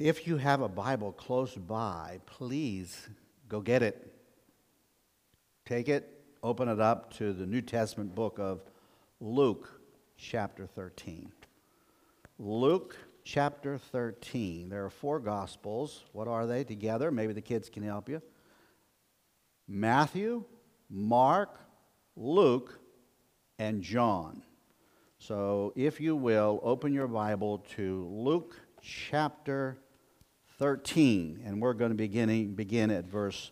if you have a Bible close by, please go get it. Take it, open it up to the New Testament book of Luke, chapter 13. Luke chapter 13. There are four Gospels. What are they together? Maybe the kids can help you. Matthew, Mark, Luke, and John. So, if you will, open your Bible to Luke chapter 13, and we're going to begin, begin at verse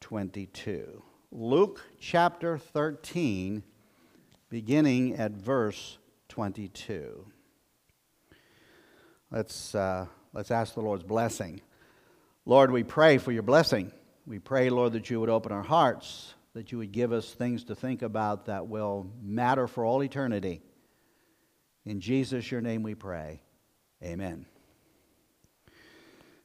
22. Luke chapter 13, beginning at verse 22. Let's, uh, let's ask the Lord's blessing. Lord, we pray for your blessing. We pray, Lord, that you would open our hearts that you would give us things to think about that will matter for all eternity. In Jesus, your name we pray. Amen.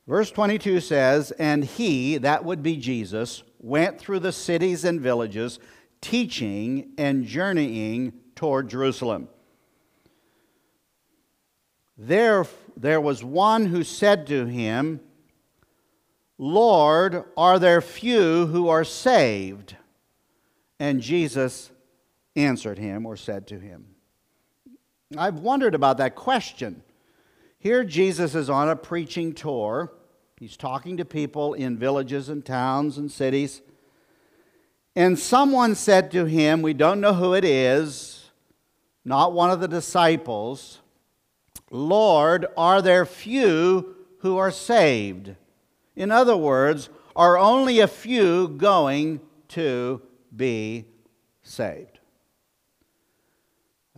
Verse 22 says, And he, that would be Jesus, went through the cities and villages, teaching and journeying toward Jerusalem. There, there was one who said to him, Lord, are there few who are saved? And Jesus answered him or said to him, I've wondered about that question. Here, Jesus is on a preaching tour. He's talking to people in villages and towns and cities. And someone said to him, We don't know who it is, not one of the disciples, Lord, are there few who are saved? In other words, are only a few going to be saved.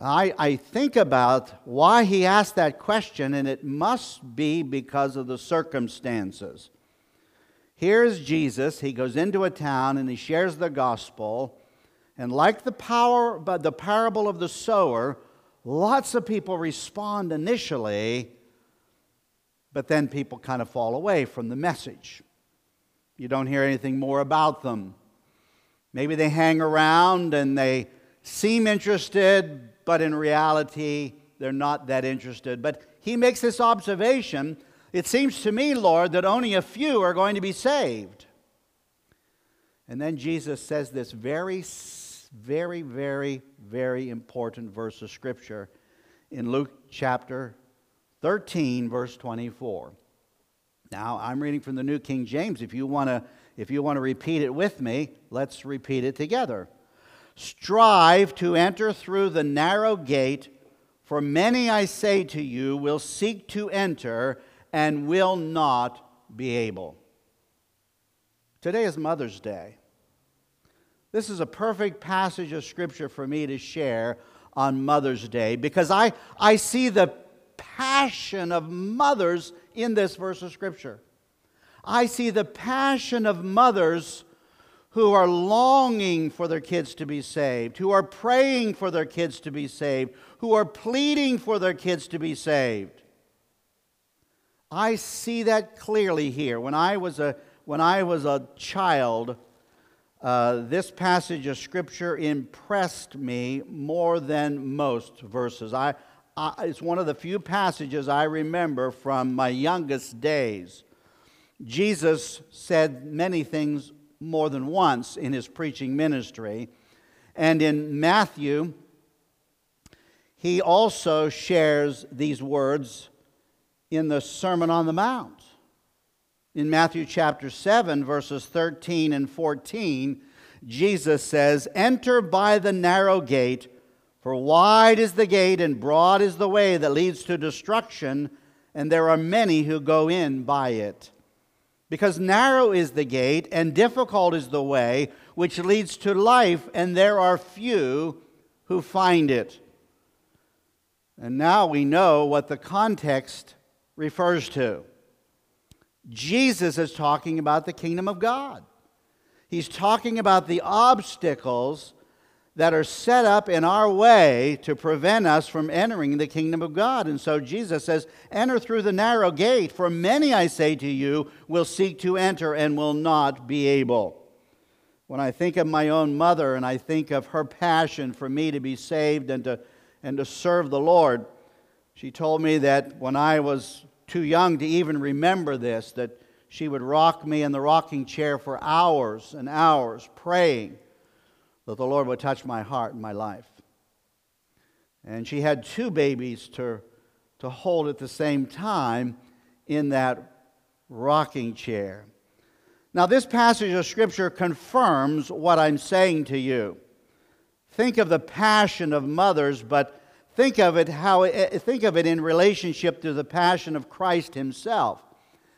I, I think about why he asked that question, and it must be because of the circumstances. Here's Jesus. He goes into a town and he shares the gospel. And like the power, but the parable of the sower, lots of people respond initially, but then people kind of fall away from the message. You don't hear anything more about them. Maybe they hang around and they seem interested, but in reality, they're not that interested. But he makes this observation It seems to me, Lord, that only a few are going to be saved. And then Jesus says this very, very, very, very important verse of Scripture in Luke chapter 13, verse 24. Now, I'm reading from the New King James. If you want to if you want to repeat it with me, let's repeat it together. Strive to enter through the narrow gate, for many, I say to you, will seek to enter and will not be able. Today is Mother's Day. This is a perfect passage of Scripture for me to share on Mother's Day because I, I see the passion of mothers in this verse of Scripture. I see the passion of mothers who are longing for their kids to be saved, who are praying for their kids to be saved, who are pleading for their kids to be saved. I see that clearly here. When I was a, when I was a child, uh, this passage of Scripture impressed me more than most verses. I, I, it's one of the few passages I remember from my youngest days. Jesus said many things more than once in his preaching ministry. And in Matthew, he also shares these words in the Sermon on the Mount. In Matthew chapter 7, verses 13 and 14, Jesus says, Enter by the narrow gate, for wide is the gate and broad is the way that leads to destruction, and there are many who go in by it. Because narrow is the gate and difficult is the way which leads to life, and there are few who find it. And now we know what the context refers to. Jesus is talking about the kingdom of God. He's talking about the obstacles that are set up in our way to prevent us from entering the kingdom of God. And so Jesus says, Enter through the narrow gate, for many, I say to you, will seek to enter and will not be able. When I think of my own mother and I think of her passion for me to be saved and to, and to serve the Lord, she told me that when I was too young to even remember this, that she would rock me in the rocking chair for hours and hours, praying that the Lord would touch my heart and my life. And she had two babies to, to hold at the same time in that rocking chair. Now, this passage of Scripture confirms what I'm saying to you. Think of the passion of mothers, but think of it, how, eh, eh, think of it in relationship to the passion of Christ Himself.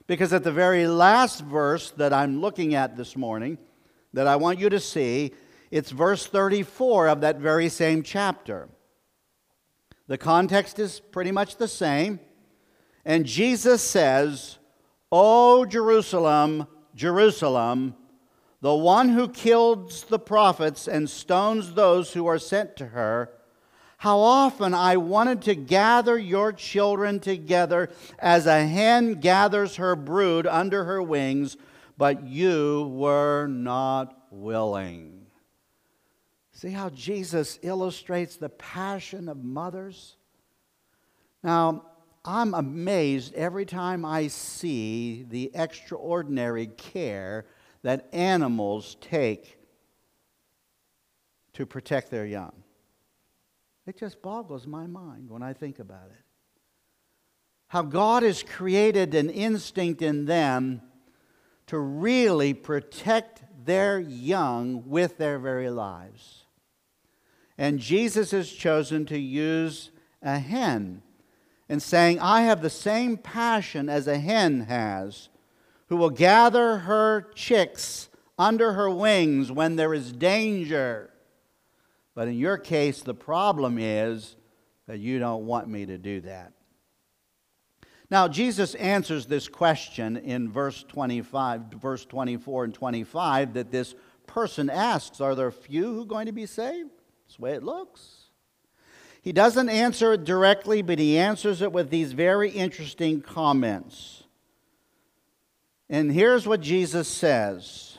Because at the very last verse that I'm looking at this morning, that I want you to see, it's verse 34 of that very same chapter. The context is pretty much the same. And Jesus says, O Jerusalem, Jerusalem, the one who kills the prophets and stones those who are sent to her, how often I wanted to gather your children together as a hen gathers her brood under her wings, but you were not willing. See how Jesus illustrates the passion of mothers? Now, I'm amazed every time I see the extraordinary care that animals take to protect their young. It just boggles my mind when I think about it. How God has created an instinct in them to really protect their young with their very lives. And Jesus has chosen to use a hen and saying, I have the same passion as a hen has, who will gather her chicks under her wings when there is danger. But in your case, the problem is that you don't want me to do that. Now, Jesus answers this question in verse 25, verse 24 and 25 that this person asks Are there few who are going to be saved? That's the way it looks. He doesn't answer it directly, but he answers it with these very interesting comments. And here's what Jesus says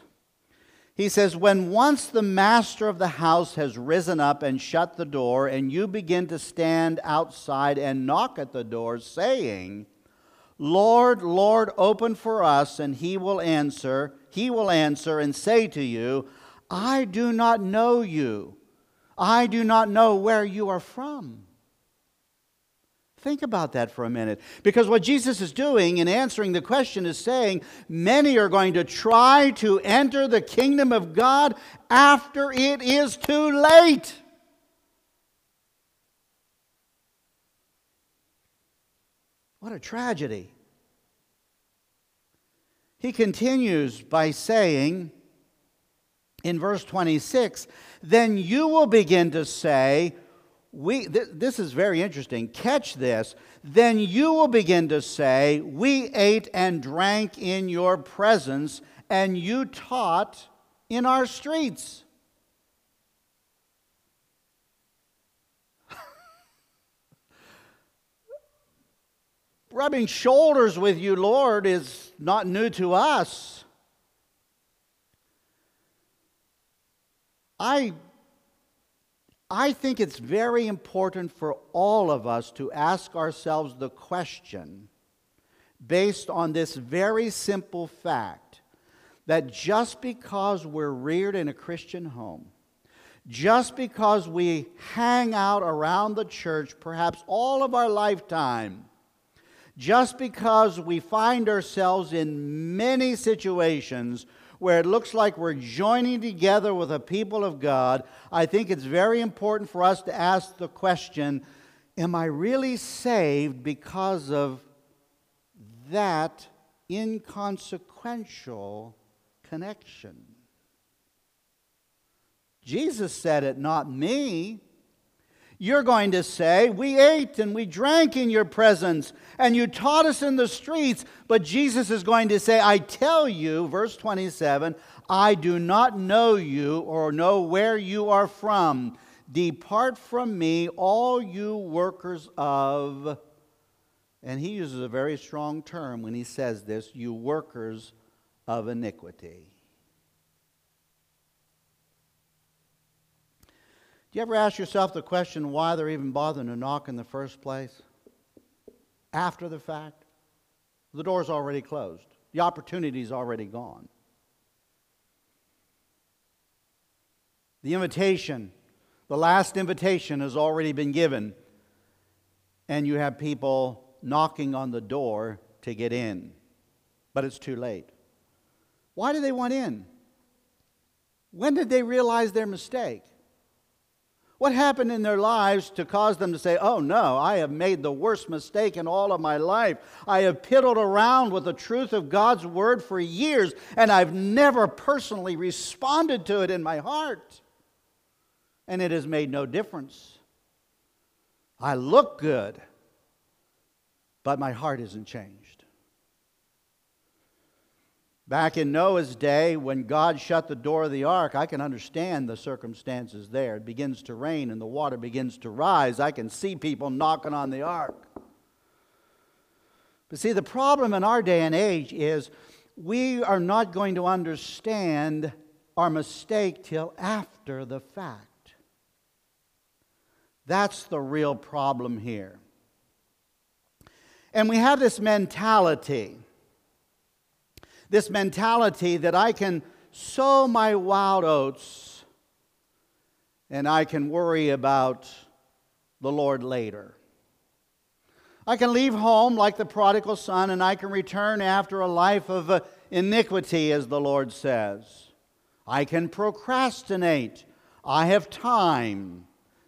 He says, When once the master of the house has risen up and shut the door, and you begin to stand outside and knock at the door, saying, Lord, Lord, open for us, and he will answer, he will answer and say to you, I do not know you. I do not know where you are from. Think about that for a minute. Because what Jesus is doing in answering the question is saying many are going to try to enter the kingdom of God after it is too late. What a tragedy. He continues by saying, in verse 26, then you will begin to say, we, th- this is very interesting. Catch this. Then you will begin to say, We ate and drank in your presence, and you taught in our streets. Rubbing shoulders with you, Lord, is not new to us. I, I think it's very important for all of us to ask ourselves the question based on this very simple fact that just because we're reared in a Christian home, just because we hang out around the church perhaps all of our lifetime, just because we find ourselves in many situations where it looks like we're joining together with the people of God, I think it's very important for us to ask the question Am I really saved because of that inconsequential connection? Jesus said it, not me. You're going to say, We ate and we drank in your presence, and you taught us in the streets. But Jesus is going to say, I tell you, verse 27, I do not know you or know where you are from. Depart from me, all you workers of. And he uses a very strong term when he says this you workers of iniquity. You ever ask yourself the question why they're even bothering to knock in the first place? After the fact? The door's already closed, the opportunity's already gone. The invitation, the last invitation, has already been given, and you have people knocking on the door to get in, but it's too late. Why do they want in? When did they realize their mistake? What happened in their lives to cause them to say, Oh no, I have made the worst mistake in all of my life. I have piddled around with the truth of God's word for years, and I've never personally responded to it in my heart. And it has made no difference. I look good, but my heart isn't changed. Back in Noah's day, when God shut the door of the ark, I can understand the circumstances there. It begins to rain and the water begins to rise. I can see people knocking on the ark. But see, the problem in our day and age is we are not going to understand our mistake till after the fact. That's the real problem here. And we have this mentality this mentality that I can sow my wild oats and I can worry about the Lord later. I can leave home like the prodigal son and I can return after a life of uh, iniquity, as the Lord says. I can procrastinate. I have time.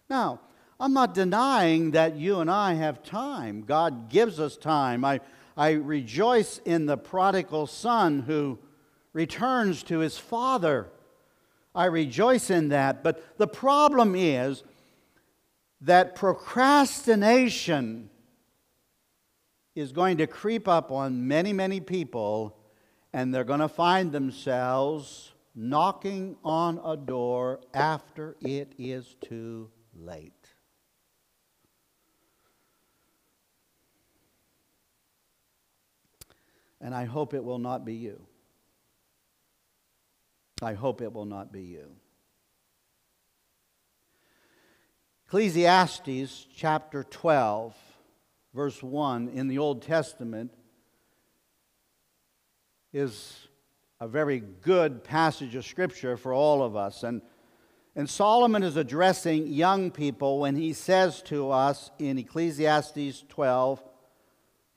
Now, I'm not denying that you and I have time. God gives us time. I, I rejoice in the prodigal son who returns to his father. I rejoice in that. But the problem is that procrastination is going to creep up on many, many people, and they're going to find themselves knocking on a door after it is too late. And I hope it will not be you. I hope it will not be you. Ecclesiastes chapter 12, verse 1 in the Old Testament is a very good passage of Scripture for all of us. And, and Solomon is addressing young people when he says to us in Ecclesiastes 12,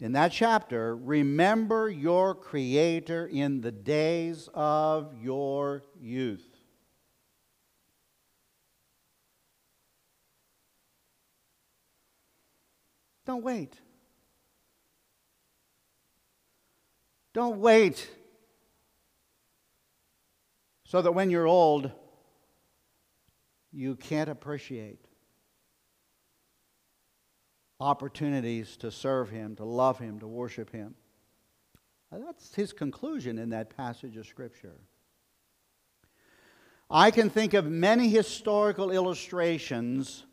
in that chapter, remember your Creator in the days of your youth. Don't wait. Don't wait so that when you're old, you can't appreciate opportunities to serve Him, to love Him, to worship Him. That's his conclusion in that passage of Scripture. I can think of many historical illustrations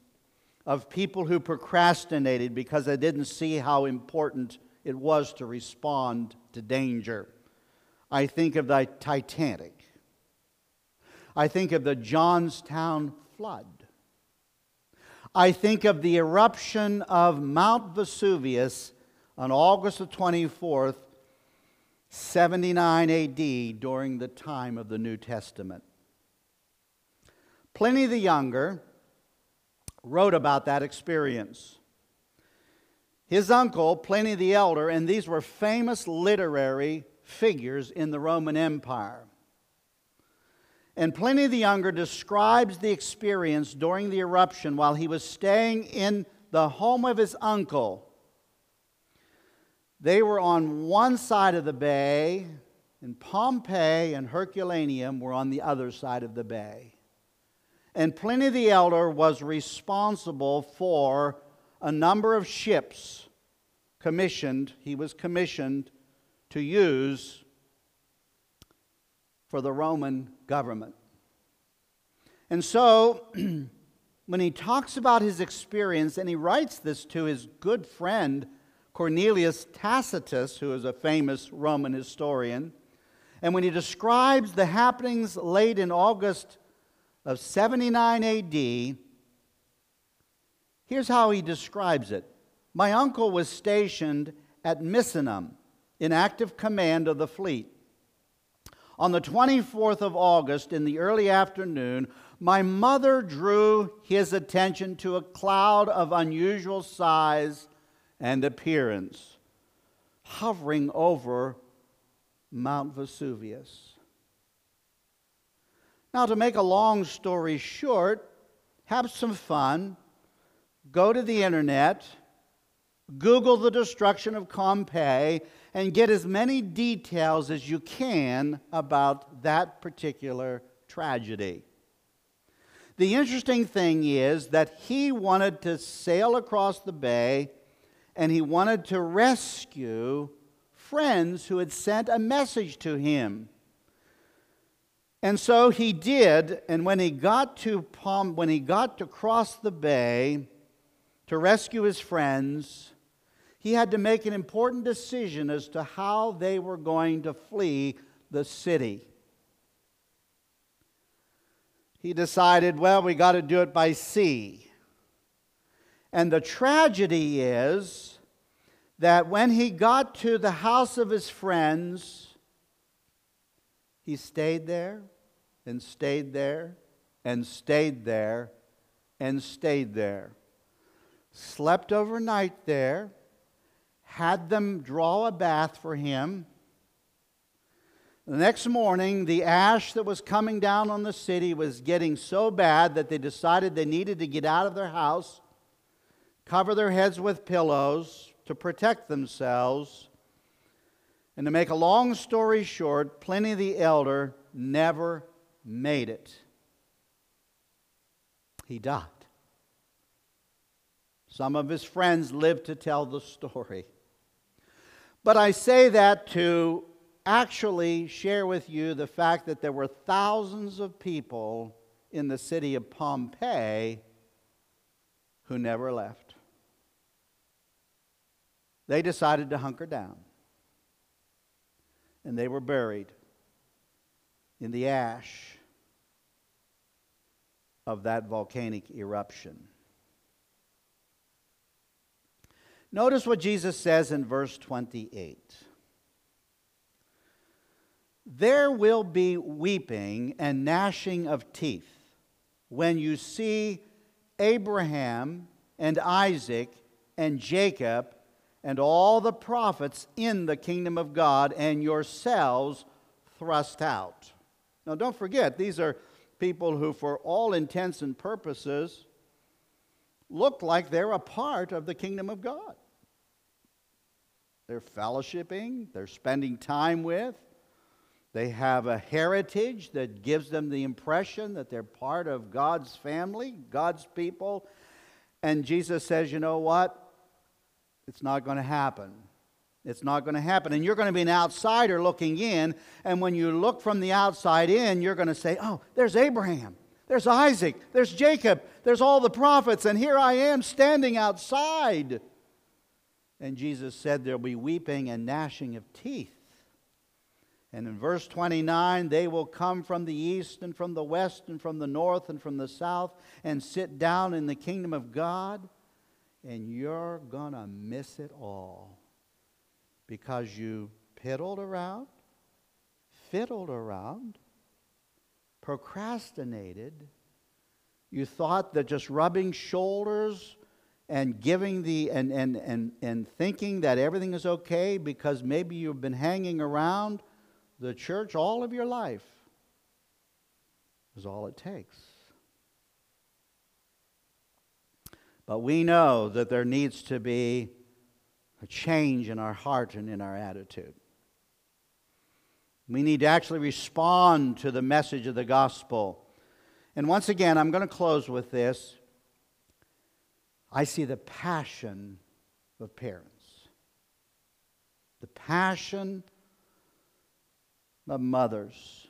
of people who procrastinated because they didn't see how important it was to respond to danger. I think of the Titanic. I think of the Johnstown flood. I think of the eruption of Mount Vesuvius on August the 24th, 79 AD, during the time of the New Testament. Pliny the Younger wrote about that experience. His uncle, Pliny the Elder, and these were famous literary figures in the Roman Empire. And Pliny the Younger describes the experience during the eruption while he was staying in the home of his uncle. They were on one side of the bay, and Pompeii and Herculaneum were on the other side of the bay. And Pliny the Elder was responsible for a number of ships commissioned, he was commissioned to use for the Roman government. And so, when he talks about his experience, and he writes this to his good friend Cornelius Tacitus, who is a famous Roman historian, and when he describes the happenings late in August of 79 AD, here's how he describes it My uncle was stationed at Misenum in active command of the fleet. On the 24th of August, in the early afternoon, my mother drew his attention to a cloud of unusual size and appearance hovering over Mount Vesuvius. Now, to make a long story short, have some fun, go to the internet, Google the destruction of Pompeii, and get as many details as you can about that particular tragedy. The interesting thing is that he wanted to sail across the bay and he wanted to rescue friends who had sent a message to him. And so he did, and when he got to Palm, when he got to cross the bay to rescue his friends, he had to make an important decision as to how they were going to flee the city. He decided, well, we got to do it by sea. And the tragedy is that when he got to the house of his friends, he stayed there and stayed there and stayed there and stayed there. Slept overnight there, had them draw a bath for him. The next morning, the ash that was coming down on the city was getting so bad that they decided they needed to get out of their house cover their heads with pillows to protect themselves. And to make a long story short, Pliny the Elder never made it. He died. Some of his friends lived to tell the story. But I say that to actually share with you the fact that there were thousands of people in the city of Pompeii who never left they decided to hunker down. And they were buried in the ash of that volcanic eruption. Notice what Jesus says in verse 28. There will be weeping and gnashing of teeth when you see Abraham and Isaac and Jacob and all the prophets in the kingdom of God and yourselves thrust out. Now, don't forget, these are people who, for all intents and purposes, look like they're a part of the kingdom of God. They're fellowshipping, they're spending time with, they have a heritage that gives them the impression that they're part of God's family, God's people. And Jesus says, you know what? It's not going to happen. It's not going to happen. And you're going to be an outsider looking in. And when you look from the outside in, you're going to say, oh, there's Abraham. There's Isaac. There's Jacob. There's all the prophets. And here I am standing outside. And Jesus said there'll be weeping and gnashing of teeth. And in verse 29, they will come from the east and from the west and from the north and from the south and sit down in the kingdom of God and you're going to miss it all because you piddled around, fiddled around, procrastinated. You thought that just rubbing shoulders and giving the and, and, and, and thinking that everything is okay because maybe you've been hanging around the church all of your life is all it takes. But we know that there needs to be a change in our heart and in our attitude. We need to actually respond to the message of the gospel. And once again, I'm going to close with this. I see the passion of parents, the passion of mothers.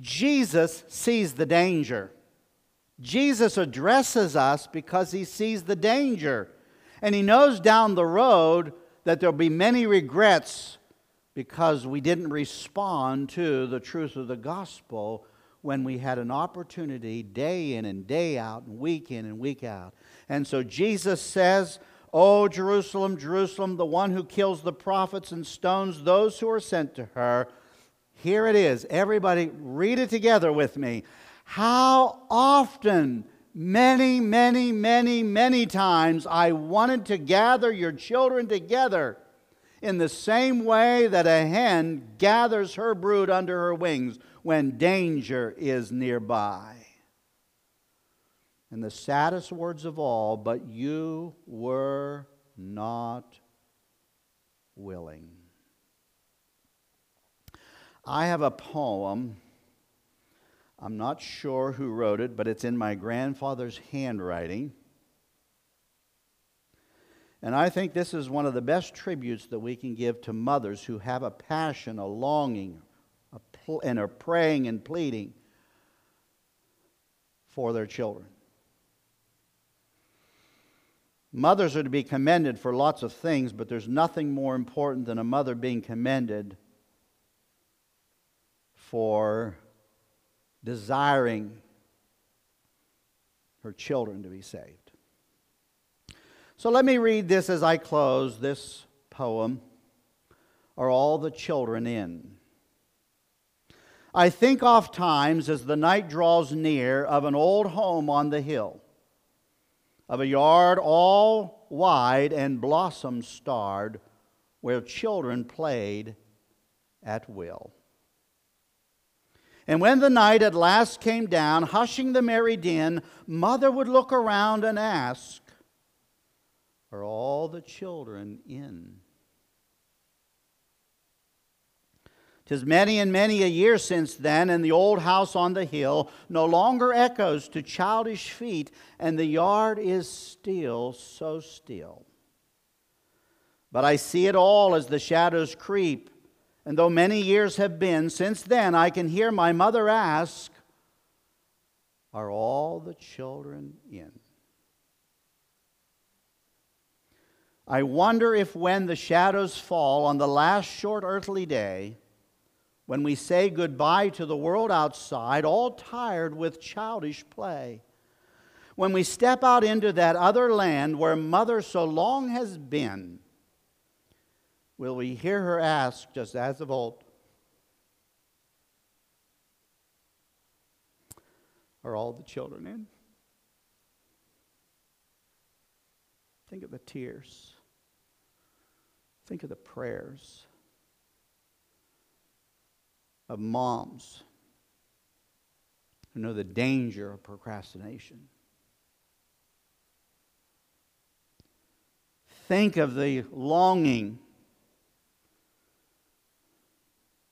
Jesus sees the danger. Jesus addresses us because he sees the danger. And he knows down the road that there'll be many regrets because we didn't respond to the truth of the gospel when we had an opportunity day in and day out and week in and week out. And so Jesus says, O Jerusalem, Jerusalem, the one who kills the prophets and stones those who are sent to her. Here it is. Everybody, read it together with me. How often, many, many, many, many times, I wanted to gather your children together in the same way that a hen gathers her brood under her wings when danger is nearby. And the saddest words of all, but you were not willing. I have a poem. I'm not sure who wrote it, but it's in my grandfather's handwriting. And I think this is one of the best tributes that we can give to mothers who have a passion, a longing, a pl- and are praying and pleading for their children. Mothers are to be commended for lots of things, but there's nothing more important than a mother being commended for desiring her children to be saved. So let me read this as I close this poem Are All the Children In? I think oft times as the night draws near of an old home on the hill of a yard all wide and blossom starred, where children played at will. And when the night at last came down, hushing the merry din, mother would look around and ask, Are all the children in? Tis many and many a year since then, and the old house on the hill no longer echoes to childish feet, and the yard is still so still. But I see it all as the shadows creep, and though many years have been since then, I can hear my mother ask, Are all the children in? I wonder if when the shadows fall on the last short earthly day, when we say goodbye to the world outside, all tired with childish play. When we step out into that other land where mother so long has been, will we hear her ask, just as of old, Are all the children in? Think of the tears. Think of the prayers of moms who know the danger of procrastination. Think of the longing.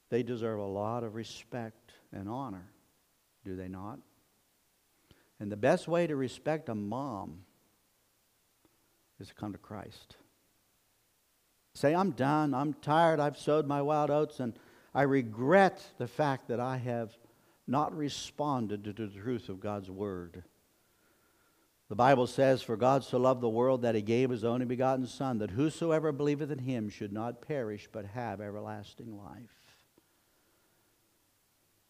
They deserve a lot of respect and honor, do they not? And the best way to respect a mom is to come to Christ. Say, I'm done. I'm tired. I've sowed my wild oats and I regret the fact that I have not responded to the truth of God's word. The Bible says, For God so loved the world that he gave his only begotten Son, that whosoever believeth in him should not perish, but have everlasting life.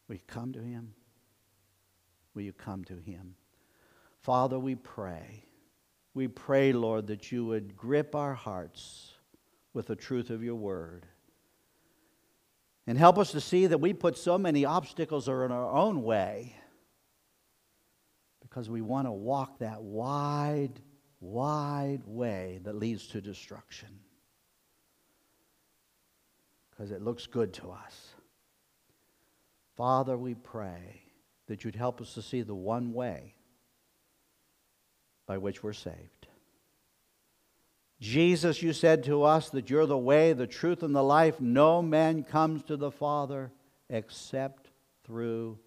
Will you come to him? Will you come to him? Father, we pray. We pray, Lord, that you would grip our hearts with the truth of your word. And help us to see that we put so many obstacles are in our own way because we want to walk that wide, wide way that leads to destruction. Because it looks good to us. Father, we pray that you'd help us to see the one way by which we're saved. Jesus, you said to us that you're the way, the truth, and the life. No man comes to the Father except through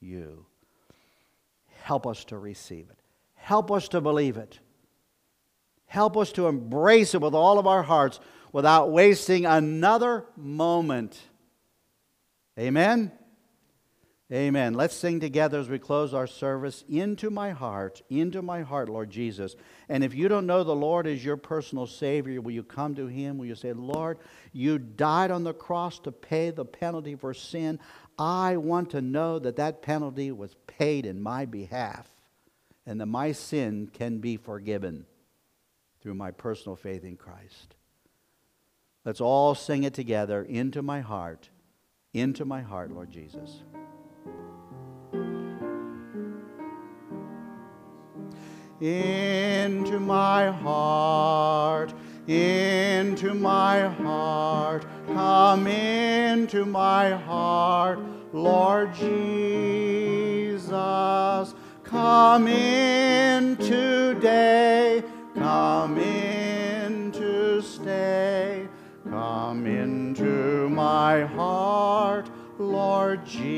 you. Help us to receive it. Help us to believe it. Help us to embrace it with all of our hearts without wasting another moment. Amen. Amen. Let's sing together as we close our service. Into my heart, into my heart, Lord Jesus. And if you don't know the Lord as your personal Savior, will you come to Him? Will you say, Lord, you died on the cross to pay the penalty for sin. I want to know that that penalty was paid in my behalf and that my sin can be forgiven. through my personal faith in Christ. Let's all sing it together into my heart, into my heart, Lord Jesus. Into my heart, into my heart, come into my heart, Lord Jesus. Come in today, come in to stay, come into my heart, Lord Jesus.